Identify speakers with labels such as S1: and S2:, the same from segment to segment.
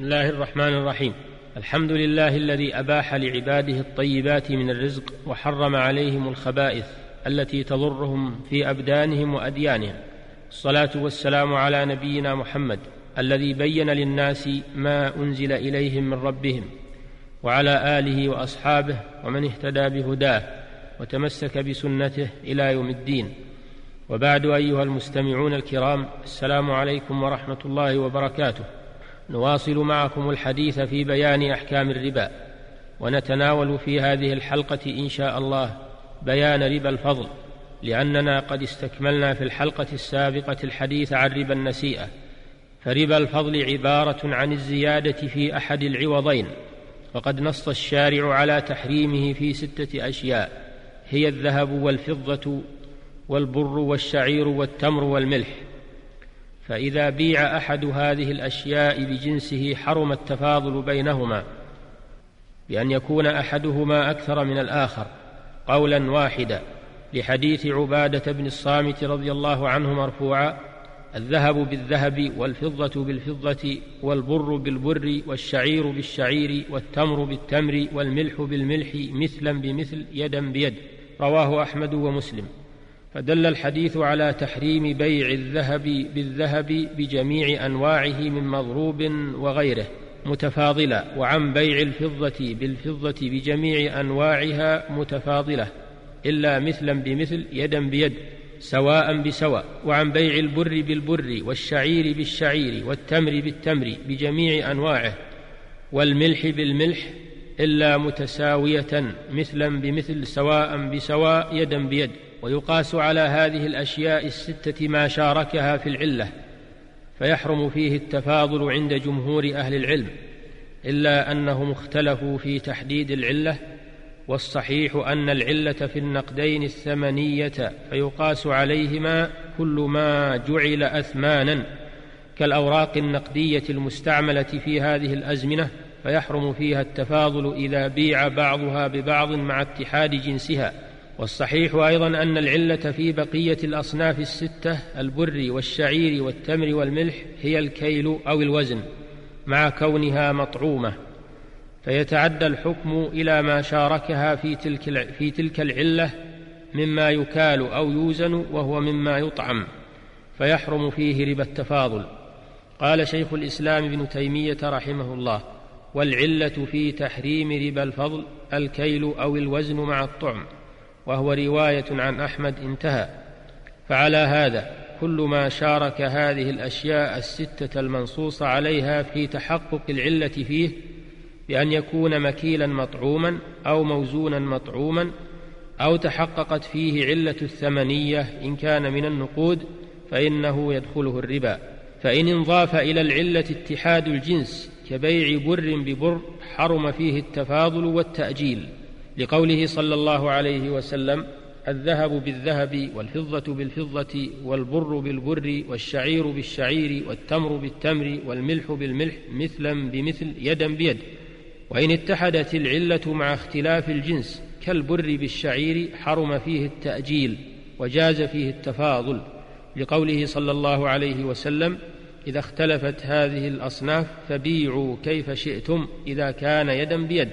S1: بسم الله الرحمن الرحيم. الحمد لله الذي أباح لعباده الطيبات من الرزق وحرم عليهم الخبائث التي تضرهم في أبدانهم وأديانهم. الصلاة والسلام على نبينا محمد الذي بين للناس ما أنزل إليهم من ربهم وعلى آله وأصحابه ومن اهتدى بهداه وتمسك بسنته إلى يوم الدين. وبعد أيها المستمعون الكرام السلام عليكم ورحمة الله وبركاته. نواصل معكم الحديث في بيان أحكام الربا ونتناول في هذه الحلقة إن شاء الله بيان ربا الفضل لأننا قد استكملنا في الحلقة السابقة الحديث عن ربا النسيئة فربا الفضل عبارة عن الزيادة في أحد العوضين وقد نص الشارع على تحريمه في ستة أشياء هي الذهب والفضة والبر والشعير والتمر والملح. فإذا بيع أحد هذه الأشياء بجنسه حرم التفاضل بينهما بأن يكون أحدهما أكثر من الآخر قولا واحدا. لحديث عبادة بن الصامت رضي الله عنه مرفوعا الذهب بالذهب والفضة بالفضة والبر بالبر والشعير بالشعير والتمر بالتمر والملح بالملح مثلا بمثل يدا بيد. رواه أحمد ومسلم. فدل الحديث على تحريم بيع الذهب بالذهب بجميع أنواعه من مضروب وغيره متفاضلة وعن بيع الفضة بالفضة بجميع أنواعها متفاضلة إلا مثلا بمثل يدا بيد سواء بسواء وعن بيع البر بالبر والشعير بالشعير والتمر بالتمر بجميع أنواعه والملح بالملح إلا متساوية مثلا بمثل سواء بسواء يدا بيد. ويقاس على هذه الأشياء الستة ما شاركها في العلة فيحرم فيه التفاضل عند جمهور أهل العلم إلا أنهم اختلفوا في تحديد العلة والصحيح أن العلة في النقدين الثمنية فيقاس عليهما كل ما جعل أثمانا كالأوراق النقدية المستعملة في هذه الأزمنة فيحرم فيها التفاضل إذا بيع بعضها ببعض مع اتحاد جنسها. والصحيح أيضا أن العلة في بقية الأصناف الستة البر والشعير والتمر والملح هي الكيل أو الوزن مع كونها مطعومة. فيتعدى الحكم إلى ما شاركها في تلك في تلك العلة مما يكال أو يوزن وهو مما يطعم فيحرم فيه ربا التفاضل. قال شيخ الإسلام ابن تيمية رحمه الله والعلة في تحريم ربا الفضل الكيل أو الوزن مع الطعم. وهو رواية عن أحمد انتهى. فعلى هذا كل ما شارك هذه الأشياء الستة المنصوص عليها في تحقق العلة فيه بأن يكون مكيلا مطعوما أو موزونا مطعوما أو تحققت فيه علة الثمنية إن كان من النقود فإنه يدخله الربا. فإن انضاف إلى العلة اتحاد الجنس كبيع بر ببر حرم فيه التفاضل والتأجيل. لقوله صلى الله عليه وسلم الذهب بالذهب والفضة بالفضة والبر بالبر والشعير بالشعير والتمر بالتمر والملح بالملح مثلا بمثل يدا بيد. وإن اتحدت العلة مع اختلاف الجنس كالبر بالشعير حرم فيه التأجيل وجاز فيه التفاضل. لقوله صلى الله عليه وسلم إذا اختلفت هذه الأصناف فبيعوا كيف شئتم إذا كان يدا بيد.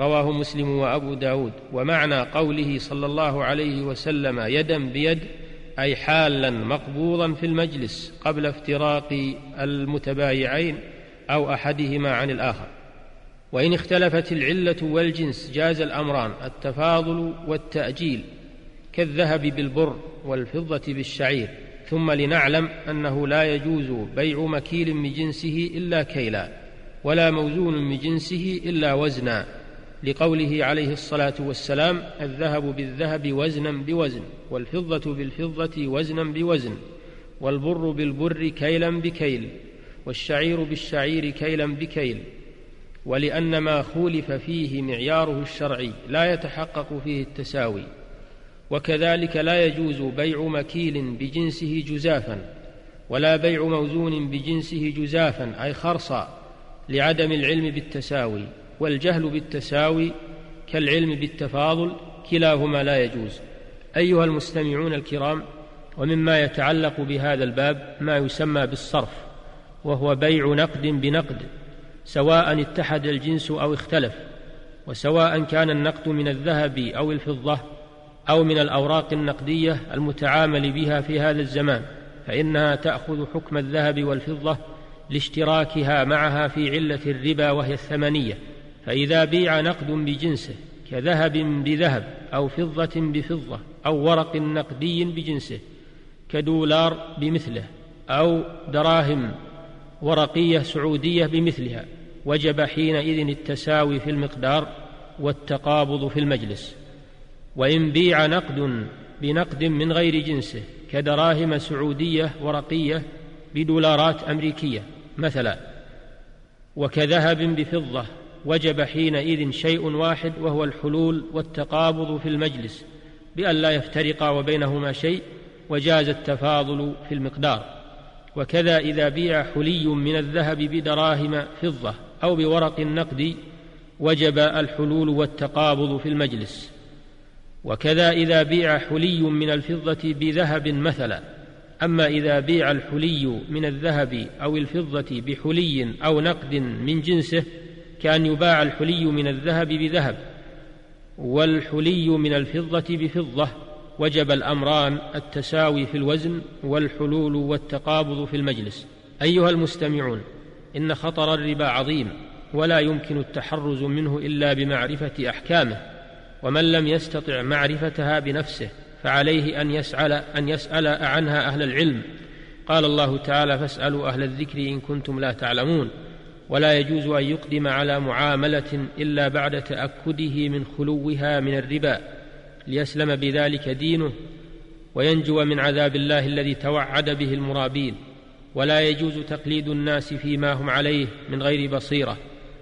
S1: رواه مسلم وأبو داود. ومعنى قوله صلى الله عليه وسلم يدا بيد أي حالا مقبوضا في المجلس قبل افتراق المتبايعين أو أحدهما عن الآخر. وإن اختلفت العلة والجنس جاز الأمران التفاضل والتأجيل كالذهب بالبر والفضة بالشعير. ثم لنعلم أنه لا يجوز بيع مكيل من جنسه إلا كيلا ولا موزون من جنسه إلا وزنا. لقوله عليه الصلاة والسلام الذهب بالذهب وزنا بوزن والفضة بالفضة وزنا بوزن والبر بالبر كيلا بكيل والشعير بالشعير كيلا بكيل. ولأن ما خولف فيه معياره الشرعي لا يتحقق فيه التساوي. وكذلك لا يجوز بيع مكيل بجنسه جزافا ولا بيع موزون بجنسه جزافا أي خرصا لعدم العلم بالتساوي. والجهل بالتساوي كالعلم بالتفاضل كلاهما لا يجوز. أيها المستمعون الكرام ومما يتعلق بهذا الباب ما يسمى بالصرف وهو بيع نقد بنقد سواء اتحد الجنس أو اختلف وسواء كان النقد من الذهب أو الفضة أو من الأوراق النقدية المتعامل بها في هذا الزمان فإنها تأخذ حكم الذهب والفضة لاشتراكها معها في علة الربا وهي الثمنية. فإذا بيع نقد بجنسه كذهب بذهب أو فضة بفضة أو ورق نقدي بجنسه كدولار بمثله أو دراهم ورقية سعودية بمثلها وجب حينئذ التساوي في المقدار والتقابض في المجلس. وإن بيع نقد بنقد من غير جنسه كدراهم سعودية ورقية بدولارات أمريكية مثلا وكذهب بفضة وجب حينئذ شيء واحد وهو الحلول والتقابض في المجلس بأن لا يفترقا وبينهما شيء وجاز التفاضل في المقدار. وكذا إذا بيع حلي من الذهب بدراهم فضة أو بورق النقد وجب الحلول والتقابض في المجلس. وكذا إذا بيع حلي من الفضة بذهب مثلا. أما إذا بيع الحلي من الذهب أو الفضة بحلي أو نقد من جنسه كأن يباع الحلي من الذهب بذهب والحلي من الفضة بفضة. وجب الأمران التساوي في الوزن والحلول والتقابض في المجلس. أيها المستمعون إن خطر الربا عظيم ولا يمكن التحرز منه إلا بمعرفة أحكامه. ومن لم يستطع معرفتها بنفسه فعليه أن يسأل أن يسأل عنها أهل العلم. قال الله تعالى فاسألوا أهل الذكر إن كنتم لا تعلمون ولا يجوز أن يقدم على معاملة إلا بعد تأكده من خلوها من الربا ليسلم بذلك دينه وينجو من عذاب الله الذي توعد به المرابين. ولا يجوز تقليد الناس فيما هم عليه من غير بصيرة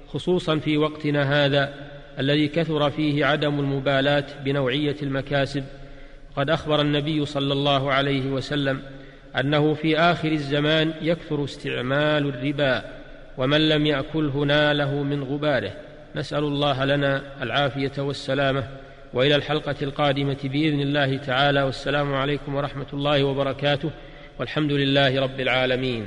S1: خصوصا في وقتنا هذا الذي كثر فيه عدم المبالاة بنوعية المكاسب. قد أخبر النبي صلى الله عليه وسلم أنه في آخر الزمان يكثر استعمال الربا. ومن لم يأكله ناله من غباره. نسأل الله لنا العافية والسلامة وإلى الحلقة القادمة بإذن الله تعالى. والسلام عليكم ورحمة الله وبركاته. والحمد لله رب العالمين.